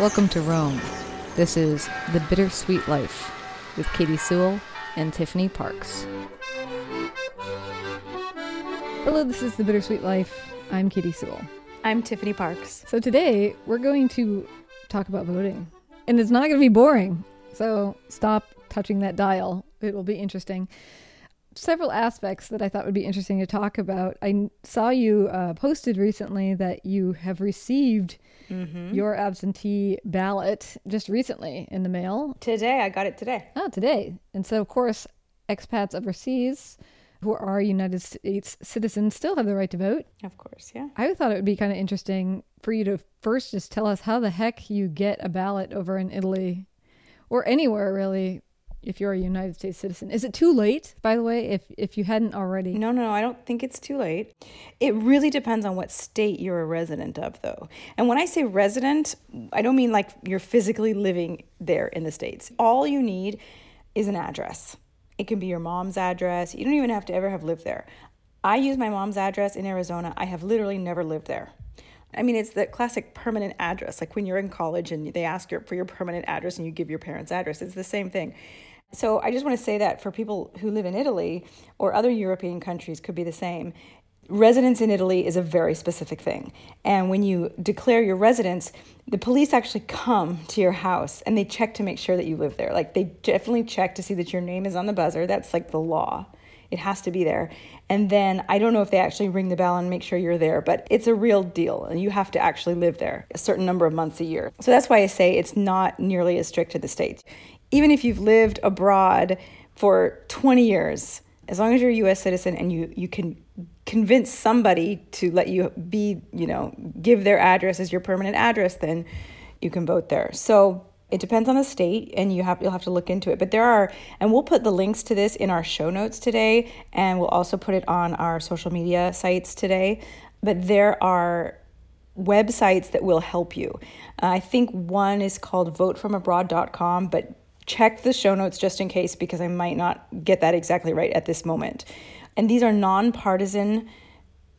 Welcome to Rome. This is The Bittersweet Life with Katy Sewell and Tiffany Parks. Hello, this is The Bittersweet Life. I'm Katy Sewell. I'm Tiffany Parks. So today we're going to talk about voting. And it's not going to be boring. So stop touching that dial. It will be interesting. Several aspects that I thought would be interesting to talk about. I saw you uh, posted recently that you have received mm-hmm. your absentee ballot just recently in the mail. Today, I got it today. Oh, today. And so, of course, expats overseas who are United States citizens still have the right to vote. Of course, yeah. I thought it would be kind of interesting for you to first just tell us how the heck you get a ballot over in Italy or anywhere really if you're a United States citizen. Is it too late, by the way, if if you hadn't already? No, no, no, I don't think it's too late. It really depends on what state you're a resident of, though. And when I say resident, I don't mean like you're physically living there in the states. All you need is an address. It can be your mom's address. You don't even have to ever have lived there. I use my mom's address in Arizona. I have literally never lived there. I mean, it's the classic permanent address. Like when you're in college and they ask you for your permanent address and you give your parents' address, it's the same thing. So I just want to say that for people who live in Italy or other European countries could be the same. Residence in Italy is a very specific thing. And when you declare your residence, the police actually come to your house and they check to make sure that you live there. Like they definitely check to see that your name is on the buzzer. That's like the law. It has to be there. And then I don't know if they actually ring the bell and make sure you're there, but it's a real deal and you have to actually live there a certain number of months a year. So that's why I say it's not nearly as strict in the States. Even if you've lived abroad for 20 years, as long as you're a US citizen and you, you can convince somebody to let you be, you know, give their address as your permanent address, then you can vote there. So it depends on the state and you have you'll have to look into it. But there are and we'll put the links to this in our show notes today and we'll also put it on our social media sites today. But there are websites that will help you. Uh, I think one is called votefromabroad.com, but check the show notes just in case because I might not get that exactly right at this moment. And these are nonpartisan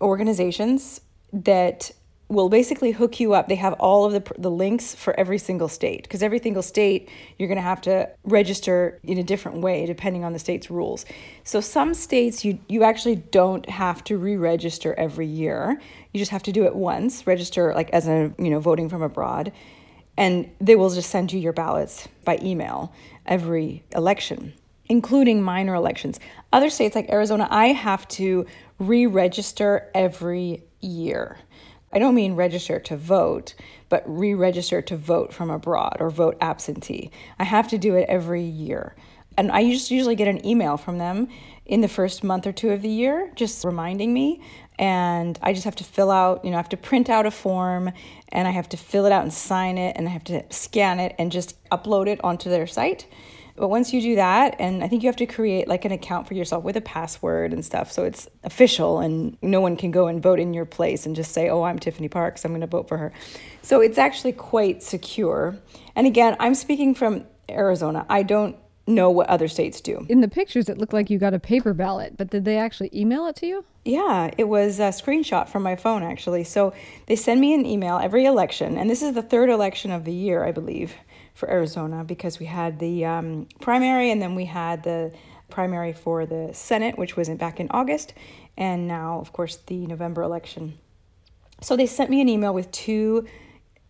organizations that will basically hook you up. They have all of the, the links for every single state because every single state you're going to have to register in a different way depending on the state's rules. So some states you you actually don't have to re-register every year. You just have to do it once, register like as a, you know, voting from abroad. And they will just send you your ballots by email every election, including minor elections. Other states like Arizona, I have to re-register every year. I don't mean register to vote, but re register to vote from abroad or vote absentee. I have to do it every year. And I just usually get an email from them in the first month or two of the year, just reminding me. And I just have to fill out, you know, I have to print out a form and I have to fill it out and sign it and I have to scan it and just upload it onto their site. But once you do that, and I think you have to create like an account for yourself with a password and stuff, so it's official and no one can go and vote in your place and just say, oh, I'm Tiffany Parks, I'm going to vote for her. So it's actually quite secure. And again, I'm speaking from Arizona. I don't know what other states do. In the pictures, it looked like you got a paper ballot, but did they actually email it to you? Yeah, it was a screenshot from my phone actually. So they send me an email every election, and this is the third election of the year, I believe for Arizona because we had the um, primary and then we had the primary for the Senate, which was in, back in August, and now, of course, the November election. So they sent me an email with two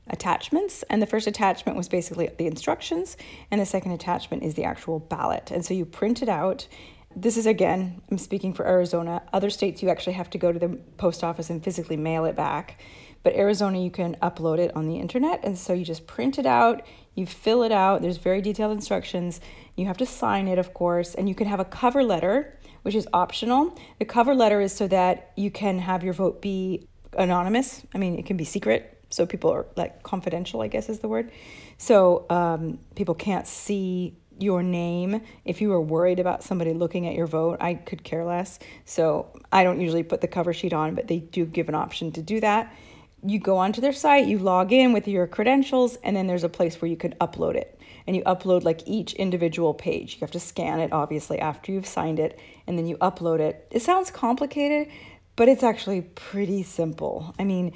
attachments, and the first attachment was basically the instructions, and the second attachment is the actual ballot. And so you print it out. This is again, I'm speaking for Arizona. Other states, you actually have to go to the post office and physically mail it back. But Arizona, you can upload it on the internet. And so you just print it out, you fill it out. There's very detailed instructions. You have to sign it, of course. And you can have a cover letter, which is optional. The cover letter is so that you can have your vote be anonymous. I mean, it can be secret. So people are like confidential, I guess is the word. So um, people can't see your name. If you are worried about somebody looking at your vote, I could care less. So I don't usually put the cover sheet on, but they do give an option to do that you go onto their site, you log in with your credentials, and then there's a place where you can upload it. And you upload like each individual page. You have to scan it, obviously, after you've signed it, and then you upload it. It sounds complicated, but it's actually pretty simple. I mean,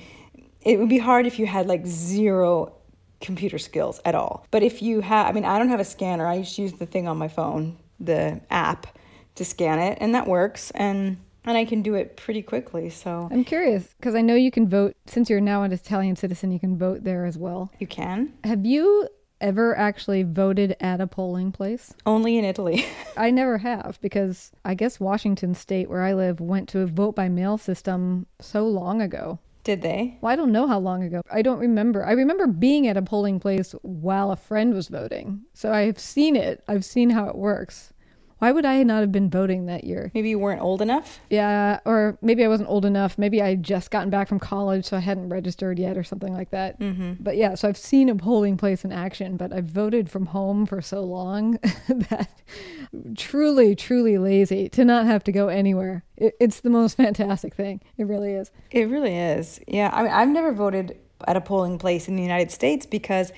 it would be hard if you had like zero computer skills at all. But if you have, I mean, I don't have a scanner. I just use the thing on my phone, the app, to scan it, and that works. And and I can do it pretty quickly. So I'm curious because I know you can vote since you're now an Italian citizen. You can vote there as well. You can. Have you ever actually voted at a polling place? Only in Italy. I never have because I guess Washington State, where I live, went to a vote by mail system so long ago. Did they? Well, I don't know how long ago. I don't remember. I remember being at a polling place while a friend was voting. So I've seen it. I've seen how it works. Why would I not have been voting that year? Maybe you weren't old enough? Yeah, or maybe I wasn't old enough. Maybe I had just gotten back from college, so I hadn't registered yet or something like that. Mm-hmm. But yeah, so I've seen a polling place in action, but I've voted from home for so long that truly, truly lazy to not have to go anywhere. It, it's the most fantastic thing. It really is. It really is. Yeah, I mean, I've never voted at a polling place in the United States because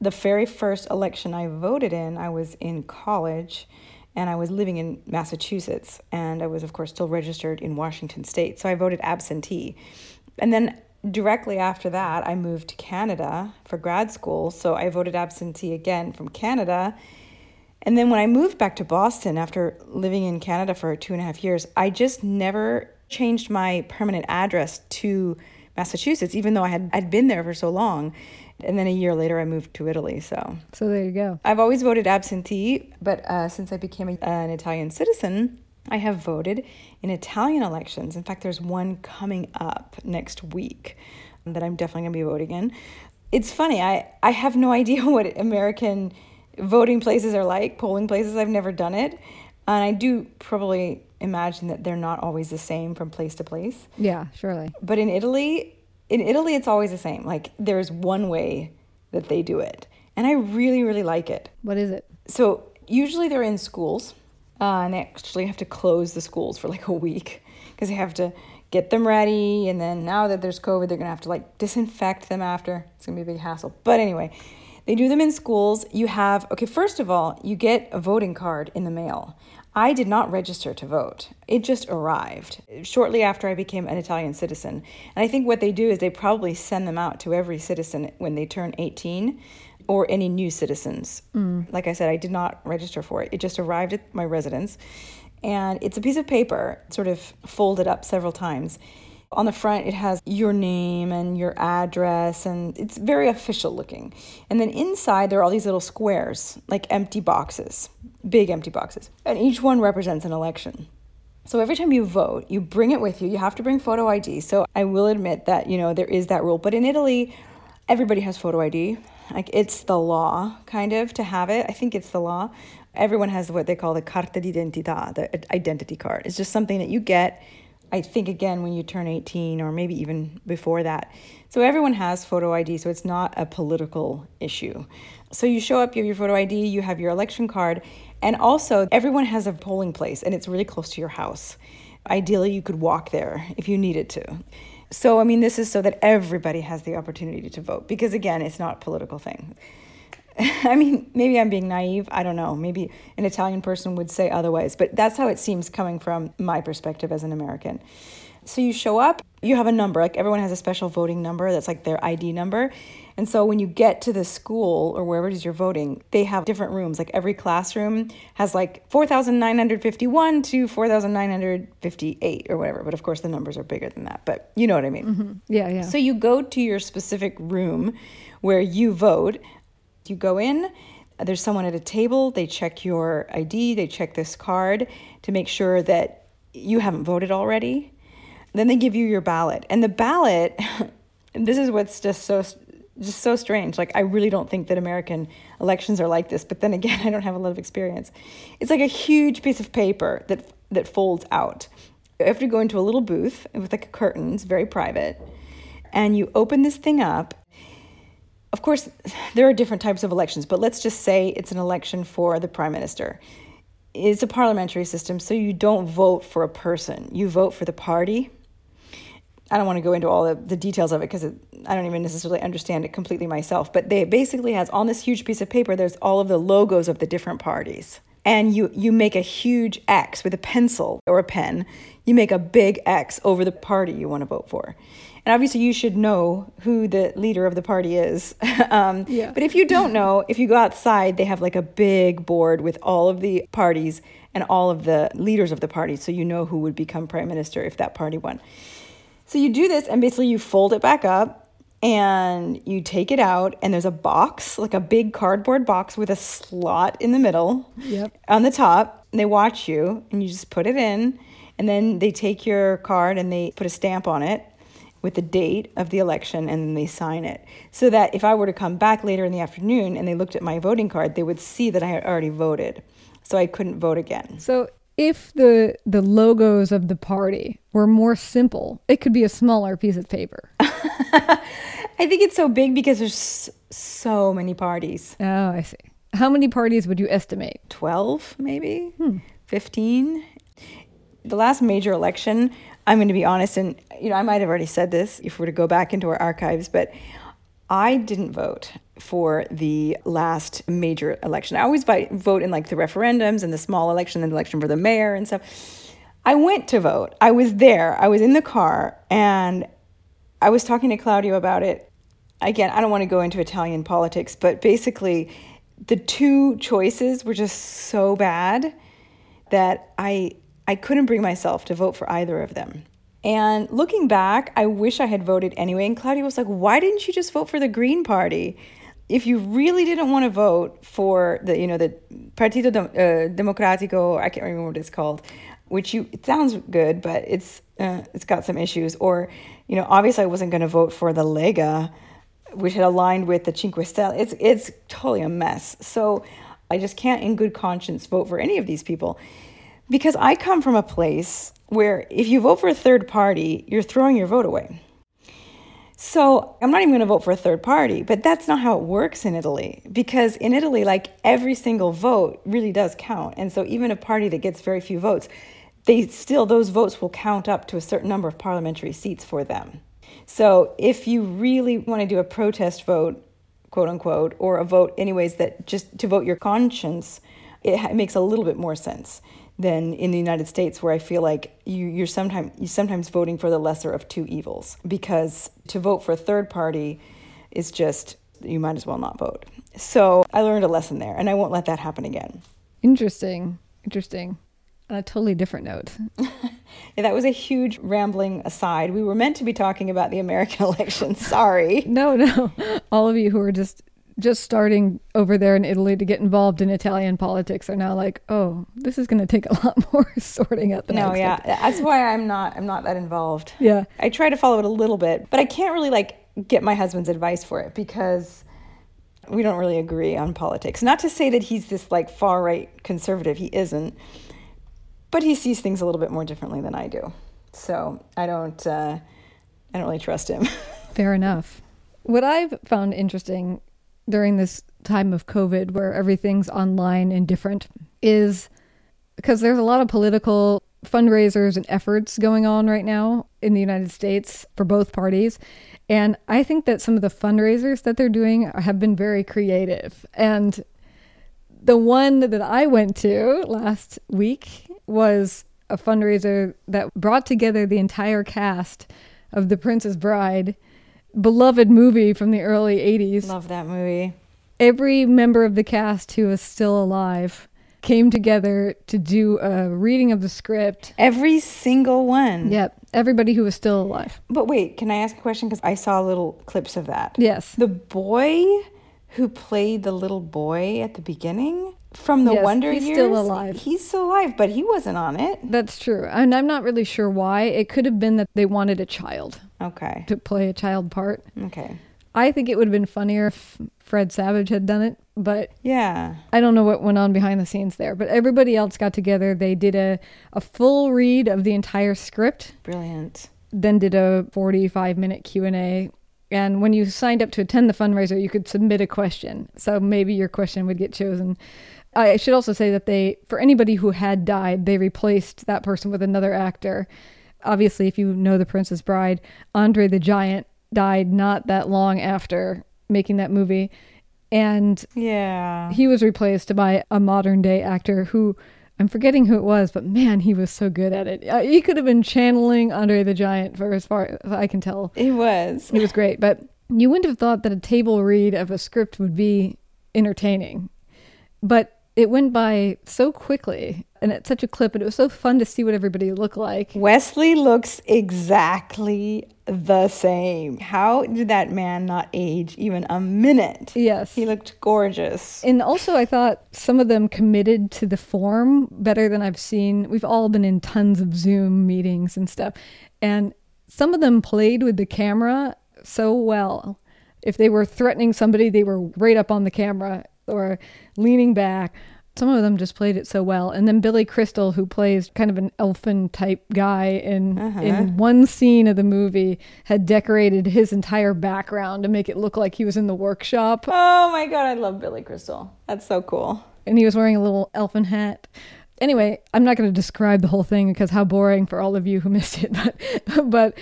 the very first election I voted in, I was in college and I was living in Massachusetts, and I was, of course, still registered in Washington State. So I voted absentee. And then directly after that, I moved to Canada for grad school. So I voted absentee again from Canada. And then when I moved back to Boston after living in Canada for two and a half years, I just never changed my permanent address to Massachusetts, even though I had I'd been there for so long. And then a year later, I moved to Italy. So, so there you go. I've always voted absentee, but uh, since I became a, an Italian citizen, I have voted in Italian elections. In fact, there's one coming up next week that I'm definitely going to be voting in. It's funny, I, I have no idea what American voting places are like, polling places. I've never done it. And I do probably imagine that they're not always the same from place to place. Yeah, surely. But in Italy, in Italy, it's always the same. Like there's one way that they do it, and I really, really like it. What is it? So usually they're in schools, uh, and they actually have to close the schools for like a week because they have to get them ready, and then now that there's COVID, they're gonna have to like disinfect them after. It's gonna be a big hassle. But anyway, they do them in schools. You have okay. First of all, you get a voting card in the mail. I did not register to vote. It just arrived shortly after I became an Italian citizen. And I think what they do is they probably send them out to every citizen when they turn 18 or any new citizens. Mm. Like I said, I did not register for it. It just arrived at my residence. And it's a piece of paper, sort of folded up several times. On the front, it has your name and your address, and it's very official looking. And then inside, there are all these little squares, like empty boxes, big empty boxes. And each one represents an election. So every time you vote, you bring it with you. You have to bring photo ID. So I will admit that, you know, there is that rule. But in Italy, everybody has photo ID. Like it's the law, kind of, to have it. I think it's the law. Everyone has what they call the carta d'identità, the identity card. It's just something that you get I think again when you turn 18 or maybe even before that. So everyone has photo ID, so it's not a political issue. So you show up, you have your photo ID, you have your election card, and also everyone has a polling place and it's really close to your house. Ideally, you could walk there if you needed to. So, I mean, this is so that everybody has the opportunity to vote because, again, it's not a political thing. I mean, maybe I'm being naive. I don't know. Maybe an Italian person would say otherwise, but that's how it seems coming from my perspective as an American. So you show up, you have a number, like everyone has a special voting number that's like their ID number. And so when you get to the school or wherever it is you're voting, they have different rooms. Like every classroom has like 4,951 to 4,958 or whatever. But of course, the numbers are bigger than that. But you know what I mean. Mm-hmm. Yeah, yeah. So you go to your specific room where you vote. You go in, there's someone at a table, they check your ID, they check this card to make sure that you haven't voted already. Then they give you your ballot. And the ballot, this is what's just so just so strange. Like I really don't think that American elections are like this, but then again, I don't have a lot of experience. It's like a huge piece of paper that that folds out. You have to go into a little booth with like curtains, very private, and you open this thing up of course, there are different types of elections, but let's just say it's an election for the prime minister. It's a parliamentary system, so you don't vote for a person, you vote for the party. I don't want to go into all the, the details of it because I don't even necessarily understand it completely myself, but they basically has on this huge piece of paper, there's all of the logos of the different parties. And you, you make a huge X with a pencil or a pen. You make a big X over the party you want to vote for. And obviously, you should know who the leader of the party is. um, Yeah. But if you don't know, if you go outside, they have like a big board with all of the parties and all of the leaders of the party. So you know who would become prime minister if that party won. So you do this, and basically, you fold it back up and you take it out, and there's a box, like a big cardboard box with a slot in the middle Yep. on the top. And they watch you, and you just put it in, and then they take your card and they put a stamp on it with the date of the election, and then they sign it. So that if I were to come back later in the afternoon and they looked at my voting card, they would see that I had already voted. So I couldn't vote again. So if the the logos of the party were more simple, it could be a smaller piece of paper. I think it's so big because there's so many parties. Oh, I see. How many parties would you estimate? 12 maybe? Hmm. 15 the last major election i'm going to be honest and you know i might have already said this if we were to go back into our archives but i didn't vote for the last major election. I always vote in like the referendums and the small election and the election for the mayor and stuff. I went to vote. I was there. I was in the car and I was talking to Claudio about it. Again, I don't want to go into Italian politics, but basically, the two choices were just so bad that I I couldn't bring myself to vote for either of them. And looking back, I wish I had voted anyway. And Claudio was like, "Why didn't you just vote for the Green Party? If you really didn't want to vote for the, you know, the Partito uh, Democratico, I can't remember what it's called, which you it sounds good, but it's uh, it's got some issues. Or, you know, obviously I wasn't going to vote for the Lega, which had aligned with the Cinque Stelle. It's it's totally a mess. So I just can't, in good conscience, vote for any of these people because I come from a place where if you vote for a third party, you're throwing your vote away. So I'm not even going to vote for a third party, but that's not how it works in Italy. Because in Italy, like every single vote really does count. And so even a party that gets very few votes, they still, those votes will count up to a certain number of parliamentary seats for them. So if you really want to do a protest vote, quote unquote, or a vote, anyways, that just to vote your conscience, it, makes a little bit more sense than in the United States, where I feel like you, you're sometimes you sometimes voting for the lesser of two evils because to vote for a third party is just you might as well not vote. So I learned a lesson there, and I won't let that happen again. Interesting. Interesting. On a totally different note. Yeah, that was a huge rambling aside. We were meant to be talking about the American election. Sorry. No, no. All of you who are just just starting over there in Italy to get involved in Italian politics are now like, oh, this is going to take a lot more sorting out than I No, yeah, that's why I'm not. I'm not that involved. Yeah. I try to follow it a little bit, but I can't really like get my husband's advice for it because we don't really agree on politics. Not to say that he's this like far right conservative. He isn't, but he sees things a little bit more differently than I do. So I don't. Uh, I don't really trust him. Fair enough. What I've found interesting during this time of COVID, where everything's online and different, is because there's a lot of political fundraisers and efforts going on right now in the United States for both parties. And I think that some of the fundraisers that they're doing have been very creative. And the one that I went to last week was a fundraiser that brought together the entire cast of The Princess Bride, beloved movie from the early 80s. Love that movie. Every member of the cast who is still alive came together to do a reading of the script. Every single one. Yep, everybody who was still alive. But wait, can I ask a question? Because I saw little clips of that. Yes. The boy who played the little boy at the beginning from the Yes, Wonder he's Years. still alive. He's still alive, but he wasn't on it. That's true. And I'm not really sure why. It could have been that they wanted a child Okay. to play a child part. Okay. I think it would have been funnier if Fred Savage had done it, but Yeah. I don't know what went on behind the scenes there. But everybody else got together. They did a, a full read of the entire script, Brilliant. then did a 45 minute Q&A. And when you signed up to attend the fundraiser, you could submit a question. So maybe your question would get chosen. I should also say that they, for anybody who had died, they replaced that person with another actor. Obviously, if you know The Princess Bride, Andre the Giant died not that long after making that movie. And Yeah. he was replaced by a modern day actor who I'm forgetting who it was, but man, he was so good at it. Uh, he could have been channeling Andre the Giant for as far as I can tell. It was. He was great, but you wouldn't have thought that a table read of a script would be entertaining. But it went by so quickly and at such a clip, and it was so fun to see what everybody looked like. Wesley looks exactly the same. How did that man not age even a minute? Yes. He looked gorgeous. And also, I thought some of them committed to the form better than I've seen. We've all been in tons of Zoom meetings and stuff. And some of them played with the camera so well. If they were threatening somebody, they were right up on the camera or leaning back. Some of them just played it so well. And then Billy Crystal, who plays kind of an elfin type guy in Uh-huh. in one scene of the movie, had decorated his entire background to make it look like he was in the workshop. Oh my god, I love Billy Crystal. That's so cool. and he was wearing a little elfin hat. Anyway, I'm not going to describe the whole thing because how boring for all of you who missed it. But, but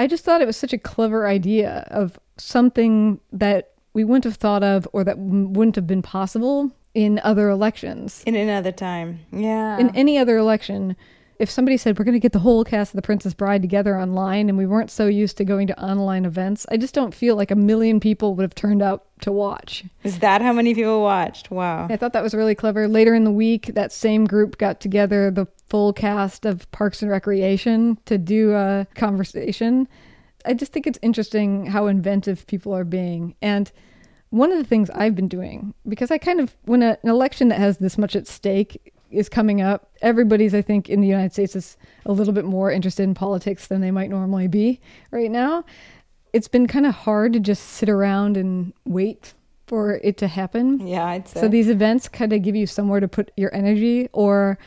I just thought it was such a clever idea of something that we wouldn't have thought of or that wouldn't have been possible in other elections. In another time. Yeah. In any other election, if somebody said we're going to get the whole cast of The Princess Bride together online and we weren't so used to going to online events, I just don't feel like a million people would have turned out to watch. Is that how many people watched? Wow. I thought that was really clever. Later in the week, that same group got together, the full cast of Parks and Recreation, to do a conversation. I just think it's interesting how inventive people are being. And one of the things I've been doing, because I kind of, when a, an election that has this much at stake is coming up, everybody's, I think, in the United States is a little bit more interested in politics than they might normally be right now. It's been kind of hard to just sit around and wait for it to happen. Yeah, I'd say. So these events kind of give you somewhere to put your energy, or,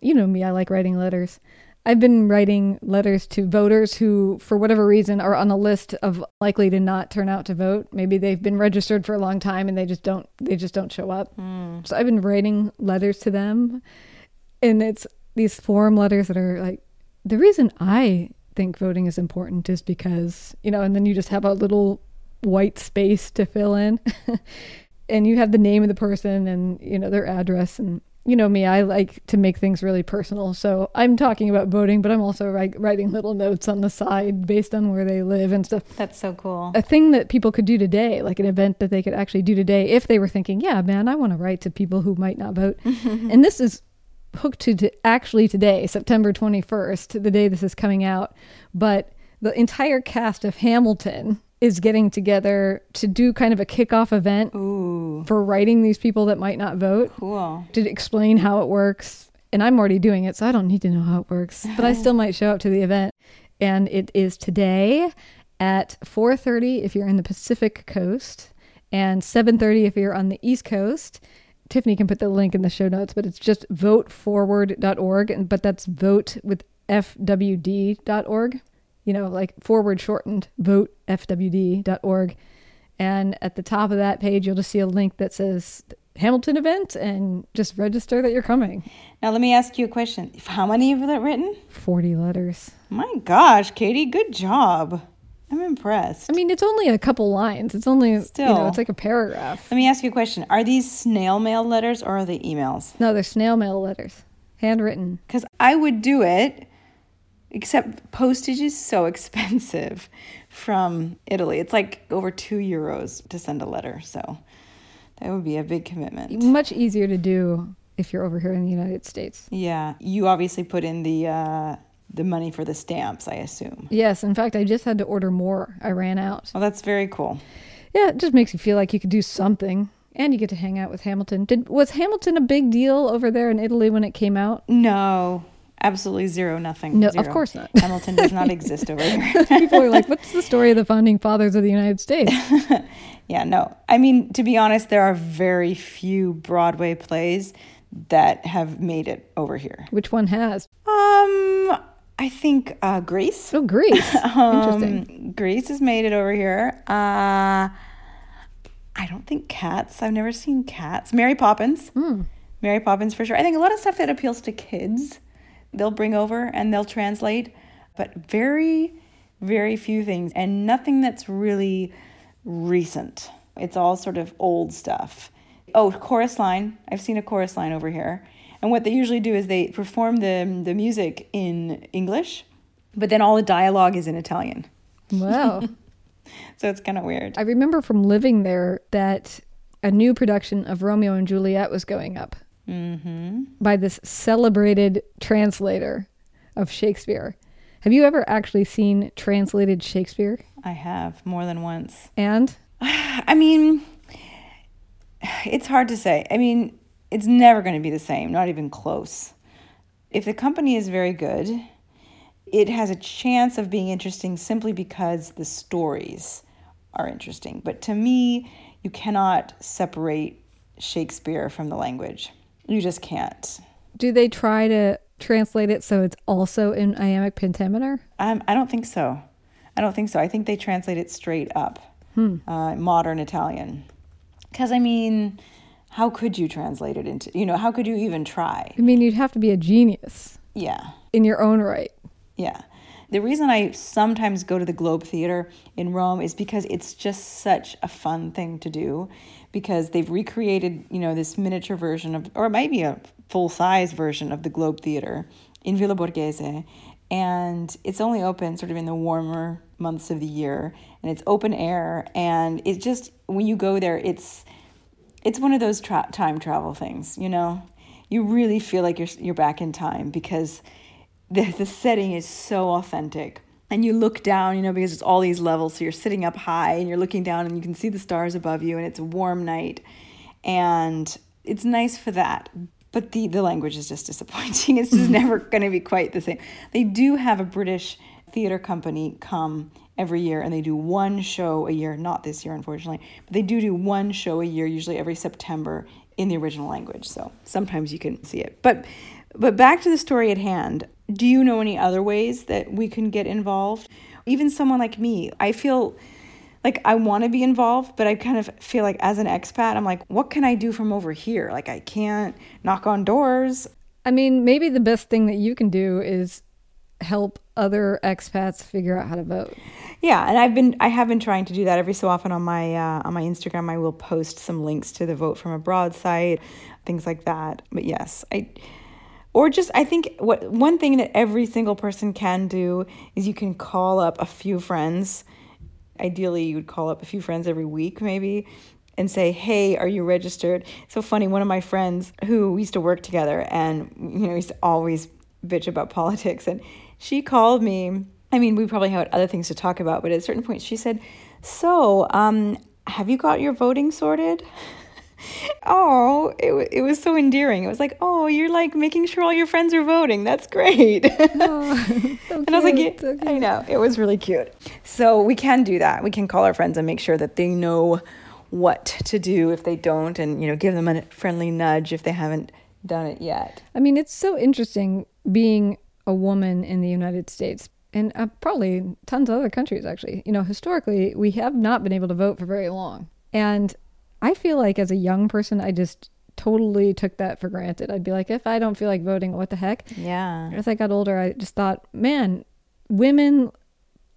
you know me, I like writing letters. I've been writing letters to voters who, for whatever reason, are on a list of likely to not turn out to vote. Maybe they've been registered for a long time and they just don't they just don't show up. Hmm. So I've been writing letters to them, and it's these form letters that are like the reason I think voting is important is because you know, and then you just have a little white space to fill in. and you have the name of the person and you know their address and you know me i like to make things really personal. So i'm talking about voting but i'm also write, writing little notes on the side based on where they live and stuff. That's so cool. a thing that people could do today like an event that they could actually do today if they were thinking yeah man i want to write to people who might not vote. And this is hooked to, to actually today september 21st the day this is coming out. But the entire cast of hamilton is getting together to do kind of a kickoff event Ooh, for writing these people that might not vote cool. to explain how it works. And I'm already doing it, so I don't need to know how it works. But I still might show up to the event. And it is today at 4:30 if you're in the Pacific Coast and 7:30 if you're on the East Coast. Tiffany can put the link in the show notes, but it's just voteforward.org and but that's vote with fwd.org. You know, like forward shortened votefwd.org. And at the top of that page, you'll just see a link that says Hamilton event and just register that you're coming. Now let me ask you a question. How many have that written? 40 letters. My gosh, Katy, good job. I'm impressed. I mean, it's only a couple lines. It's only, you know, Still. it's like a paragraph. Let me ask you a question. Are these snail mail letters or are they emails? No, they're snail mail letters, handwritten. Because I would do it, except postage is so expensive from Italy. It's like over two euros to send a letter. So that would be a big commitment. Much easier to do if you're over here in the United States. Yeah. You obviously put in the uh, the money for the stamps, I assume. Yes, in fact, I just had to order more. I ran out. Well, that's very cool. Yeah, it just makes you feel like you could do something. And you get to hang out with Hamilton. Did was Hamilton a big deal over there in Italy when it came out? No, absolutely zero, nothing. No, of course not. Hamilton does not exist over here. People are like, "What's the story of the founding fathers of the United States?" yeah, no. I mean, to be honest, there are very few Broadway plays that have made it over here. Which one has? Um, I think uh, Grease. Oh, Grease. Interesting. Um, Grease has made it over here. Uh, I don't think Cats. I've never seen Cats. Mary Poppins. Hmm. Mary Poppins for sure. I think a lot of stuff that appeals to kids, they'll bring over and they'll translate, but very, very few things and nothing that's really recent. It's all sort of old stuff. Oh, chorus line. I've seen a chorus line over here. And what they usually do is they perform the, the music in English, but then all the dialogue is in Italian. Wow. So it's kind of weird. I remember from living there that a new production of Romeo and Juliet was going up Mm-hmm. by this celebrated translator of Shakespeare. Have you ever actually seen translated Shakespeare? I have more than once. And I mean, it's hard to say. I mean, it's never going to be the same, not even close. If the company is very good, it has a chance of being interesting simply because the stories are interesting. But to me, you cannot separate Shakespeare from the language. You just can't. do they try to translate it so it's also in iambic pentameter? Um, I don't think so. I don't think so. I think they translate it straight up, uh, modern Italian. Because I mean, how could you translate it into? You know, how could you even try? I mean, you'd have to be a genius Yeah, in your own right. yeah. The reason I sometimes go to the Globe Theater in Rome is because it's just such a fun thing to do. Because they've recreated, you know, this miniature version of, or it might be a full size version of the Globe Theater in Villa Borghese, and it's only open sort of in the warmer months of the year, and it's open air, and it just when you go there, it's it's one of those tra- time travel things, you know. You really feel like you're you're back in time because the the setting is so authentic. And you look down, you know, because it's all these levels. So you're sitting up high and you're looking down and you can see the stars above you and it's a warm night. And it's nice for that. But the, the language is just disappointing. It's just never going to be quite the same. They do have a British theater company come every year and they do one show a year, not this year, unfortunately, but they do do one show a year, usually every September in the original language. So sometimes you can see it. But but back to the story at hand. Do you know any other ways that we can get involved? Even someone like me, I feel like I want to be involved, but I kind of feel like as an expat, I'm like, what can I do from over here? Like I can't knock on doors. I mean, maybe the best thing that you can do is help other expats figure out how to vote. Yeah, and I've been I have been trying to do that every so often on my uh, on my Instagram. I will post some links to the Vote from Abroad site, things like that. But yes, I or just I think what one thing that every single person can do is you can call up a few friends. Ideally, you would call up a few friends every week, maybe, and say, "Hey, are you registered?" So funny. One of my friends who we used to work together, and you know, used to always bitch about politics, and she called me. I mean, we probably had other things to talk about, but at a certain point, she said, "So, um, have you got your voting sorted?" oh, it, it was so endearing. It was like, oh, you're like making sure all your friends are voting. That's great. Oh, so and I was like, yeah, so I know. It was really cute. So we can do that. We can call our friends and make sure that they know what to do if they don't and, you know, give them a friendly nudge if they haven't done it yet. I mean, it's so interesting being a woman in the United States and uh, probably tons of other countries, actually. You know, historically, we have not been able to vote for very long. And I feel like as a young person, I just totally took that for granted. I'd be like, if I don't feel like voting, what the heck? Yeah. As I got older, I just thought, man, women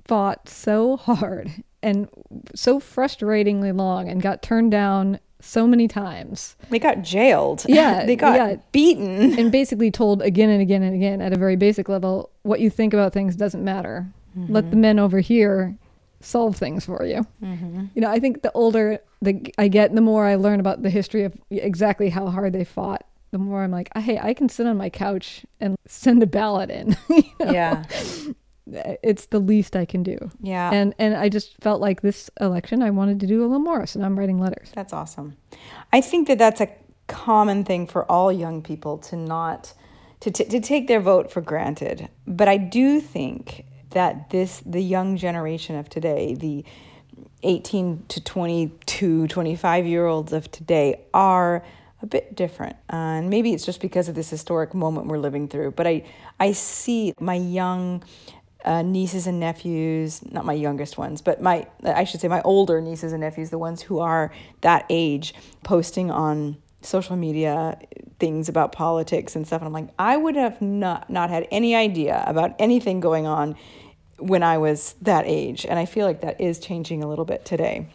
fought so hard and so frustratingly long and got turned down so many times They got jailed. Yeah, they got yeah. beaten. and basically told again and again and again at a very basic level what you think about things doesn't matter. Let mm-hmm. the men over here solve things for you. Mm-hmm. You know, I think the older the I get, the more I learn about the history of exactly how hard they fought. The more I'm like, hey, I can sit on my couch and send a ballot in. You know? Yeah. it's the least I can do. Yeah. And and I just felt like this election I wanted to do a little more, so now I'm writing letters. That's awesome. I think that that's a common thing for all young people to not to t- to take their vote for granted. But I do think that this the young generation of today, the 18 to 22, 25 year olds of today are a bit different. Uh, and maybe it's just because of this historic moment we're living through. But I, I see my young uh, nieces and nephews, not my youngest ones, but my, I should say my older nieces and nephews, the ones who are that age, posting on social media things about politics and stuff. And I'm like, I would have not, not had any idea about anything going on when I was that age. And I feel like that is changing a little bit today.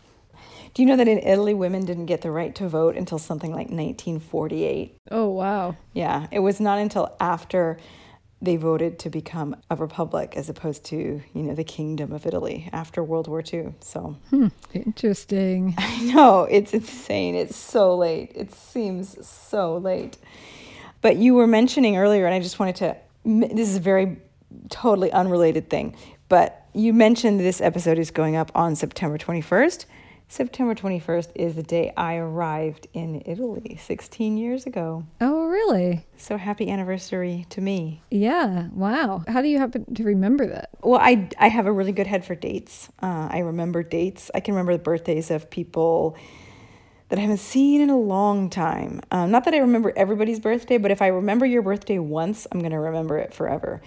Do you know that in Italy, women didn't get the right to vote until something like 1948? Oh, wow. Yeah, it was not until after they voted to become a republic as opposed to, you know, the kingdom of Italy after World War II. So, Hmm. Interesting. I know it's insane. It's so late. It seems so late. But you were mentioning earlier, and I just wanted to, this is a very totally unrelated thing, but you mentioned this episode is going up on September 21st. September 21st is the day I arrived in Italy 16 years ago. Oh, really? So happy anniversary to me. Yeah. Wow. How do you happen to remember that? Well, I, I have a really good head for dates. Uh, I remember dates. I can remember the birthdays of people that I haven't seen in a long time. Um, not that I remember everybody's birthday, but if I remember your birthday once, I'm going to remember it forever.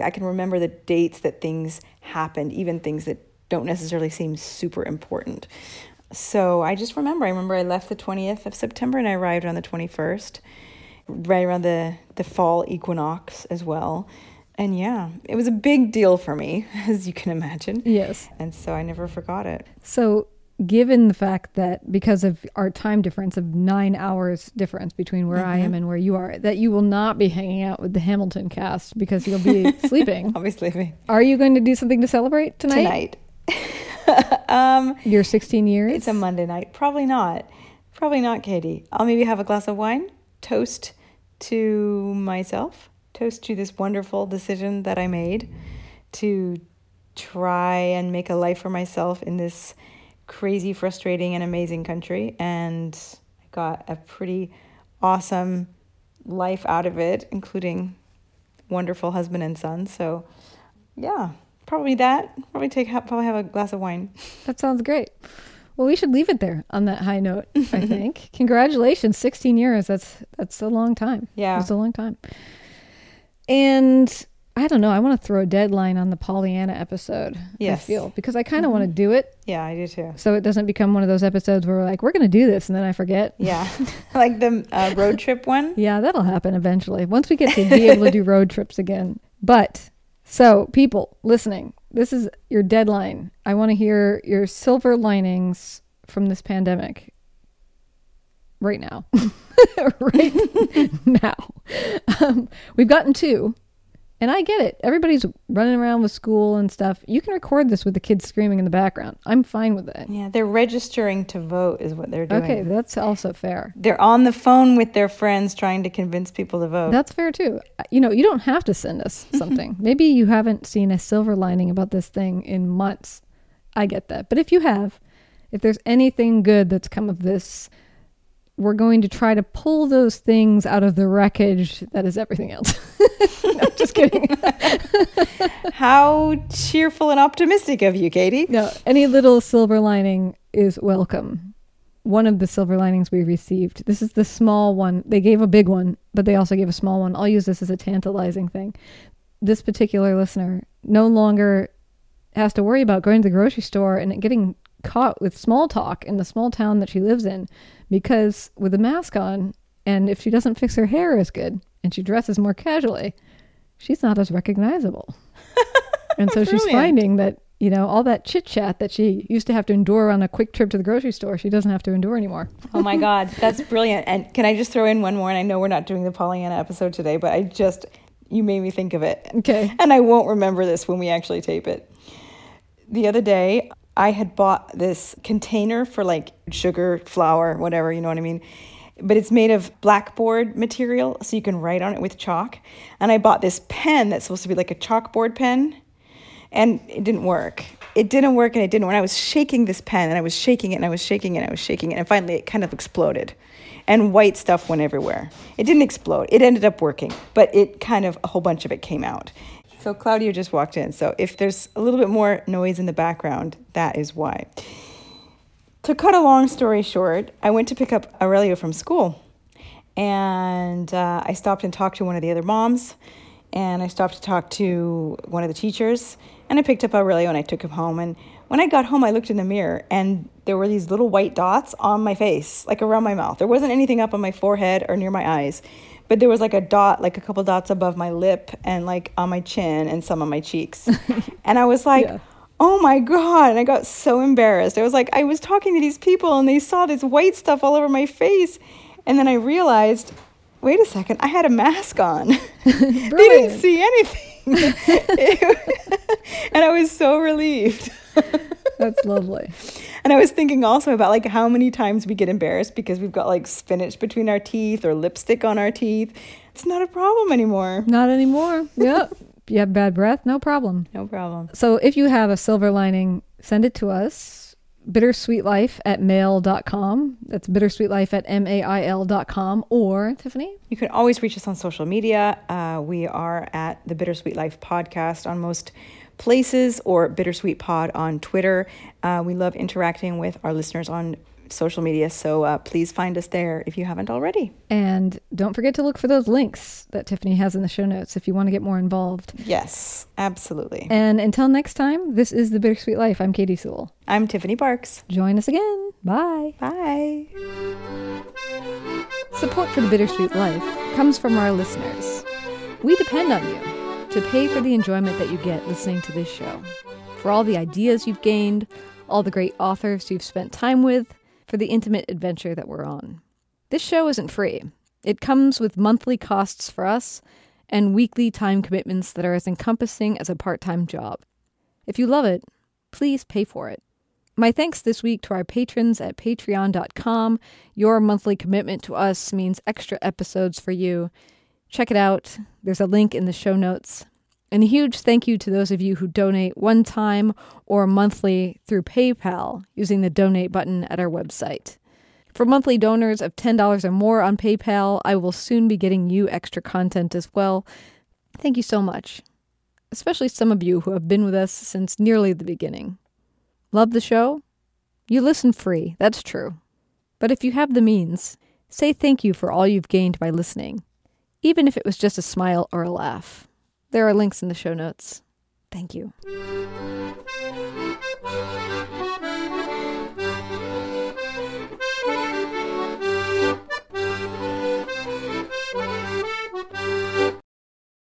I can remember the dates that things happened, even things that don't necessarily seem super important. So I just remember. I remember I left the 20th of September and I arrived on the 21st, right around the, the fall equinox as well. And yeah, it was a big deal for me, as you can imagine. Yes. And so I never forgot it. So, given the fact that because of our time difference of nine hours difference between where I am and where you are, that you will not be hanging out with the Hamilton cast because you'll be sleeping. I'll be sleeping Are you going to do something to celebrate tonight? tonight. um, Your 16 years? it's a Monday night. Probably not. Probably not, Katy. I'll maybe have a glass of wine, toast to myself, toast to this wonderful decision that I made to try and make a life for myself in this crazy, frustrating, and amazing country. And I got a pretty awesome life out of it, including wonderful husband and son. So, yeah, probably that. Probably take probably have a glass of wine. That sounds great. Well, we should leave it there on that high note, I think. Congratulations, 16 years. That's that's a long time. Yeah. it's a long time. And I don't know, I want to throw a deadline on the Pollyanna episode. Yes. I feel because I kind of want to do it Yeah, I do too. so it doesn't become one of those episodes where we're like, we're going to do this and then I forget. Yeah, like the uh, road trip one. Yeah, that'll happen eventually once we get to be able to do road trips again. But so, people listening, this is your deadline. I want to hear your silver linings from this pandemic right now. right now. Um, we've gotten two. And I get it. Everybody's running around with school and stuff. You can record this with the kids screaming in the background. I'm fine with it. Yeah, they're registering to vote, is what they're doing. Okay, that's also fair. They're on the phone with their friends trying to convince people to vote. That's fair too. Uh, you know, you don't have to send us something. Maybe you haven't seen a silver lining about this thing in months. I get that. But if you have, if there's anything good that's come of this, we're going to try to pull those things out of the wreckage that is everything else. no, just kidding. How cheerful and optimistic of you, Katy. no, any little silver lining is welcome. One of the silver linings we received. This is the small one. They gave a big one, but they also gave a small one. I'll use this as a tantalizing thing. This particular listener no longer has to worry about going to the grocery store and getting caught with small talk in the small town that she lives in because with a mask on and if she doesn't fix her hair as good and she dresses more casually, she's not as recognizable. and so she's finding that, you know, all that chit chat that she used to have to endure on a quick trip to the grocery store, she doesn't have to endure anymore. Oh my God, that's brilliant. And can I just throw in one more? And I know we're not doing the Pollyanna episode today, but I just, you made me think of it. Okay. And I won't remember this when we actually tape it. The other day, I had bought this container for like sugar, flour, whatever, you know what I mean? But it's made of blackboard material, so you can write on it with chalk. And I bought this pen that's supposed to be like a chalkboard pen, and it didn't work. It didn't work, and it didn't. And I was shaking this pen, and I was shaking it, and I was shaking it, and I was shaking it, and finally it kind of exploded. And white stuff went everywhere. It didn't explode. It ended up working, but it kind of, a whole bunch of it came out. So Claudio just walked in. So if there's a little bit more noise in the background, that is why. To cut a long story short, I went to pick up Aurelio from school. And uh, I stopped and talked to one of the other moms. And I stopped to talk to one of the teachers. And I picked up Aurelio and I took him home. And when I got home, I looked in the mirror and there were these little white dots on my face, like around my mouth. There wasn't anything up on my forehead or near my eyes, but there was like a dot, like a couple dots above my lip and like on my chin and some on my cheeks. and I was like, Yeah. oh my God. And I got so embarrassed. I was like, I was talking to these people and they saw this white stuff all over my face. And then I realized, wait a second, I had a mask on. they didn't see anything. and I was so relieved. That's lovely. And I was thinking also about like how many times we get embarrassed because we've got like spinach between our teeth or lipstick on our teeth. It's not a problem anymore. Not anymore. Yep. you have bad breath, no problem. No problem. So if you have a silver lining, send it to us. Bittersweetlife at mail.com. That's bittersweetlife at M-A-I-L.com. Or, Tiffany? You can always reach us on social media. Uh, we are at the Bittersweet Life podcast on most places or Bittersweet Pod on Twitter. Uh, we love interacting with our listeners on social media, so uh, please find us there if you haven't already. And don't forget to look for those links that Tiffany has in the show notes if you want to get more involved. Yes, absolutely. And until next time, this is The Bittersweet Life. I'm Katy Sewell. I'm Tiffany Barks. Join us again. Bye. Bye. Support for The Bittersweet Life comes from our listeners. We depend on you to pay for the enjoyment that you get listening to this show, for all the ideas you've gained, all the great authors you've spent time with, for the intimate adventure that we're on. This show isn't free. It comes with monthly costs for us and weekly time commitments that are as encompassing as a part time job. If you love it, please pay for it. My thanks this week to our patrons at patreon.com. Your monthly commitment to us means extra episodes for you Check it out. There's a link in the show notes. And a huge thank you to those of you who donate one time or monthly through PayPal using the donate button at our website. For monthly donors of $10 or more on PayPal, I will soon be getting you extra content as well. Thank you so much, especially some of you who have been with us since nearly the beginning. Love the show? You listen free, that's true. But if you have the means, say thank you for all you've gained by listening even if it was just a smile or a laugh. There are links in the show notes. Thank you.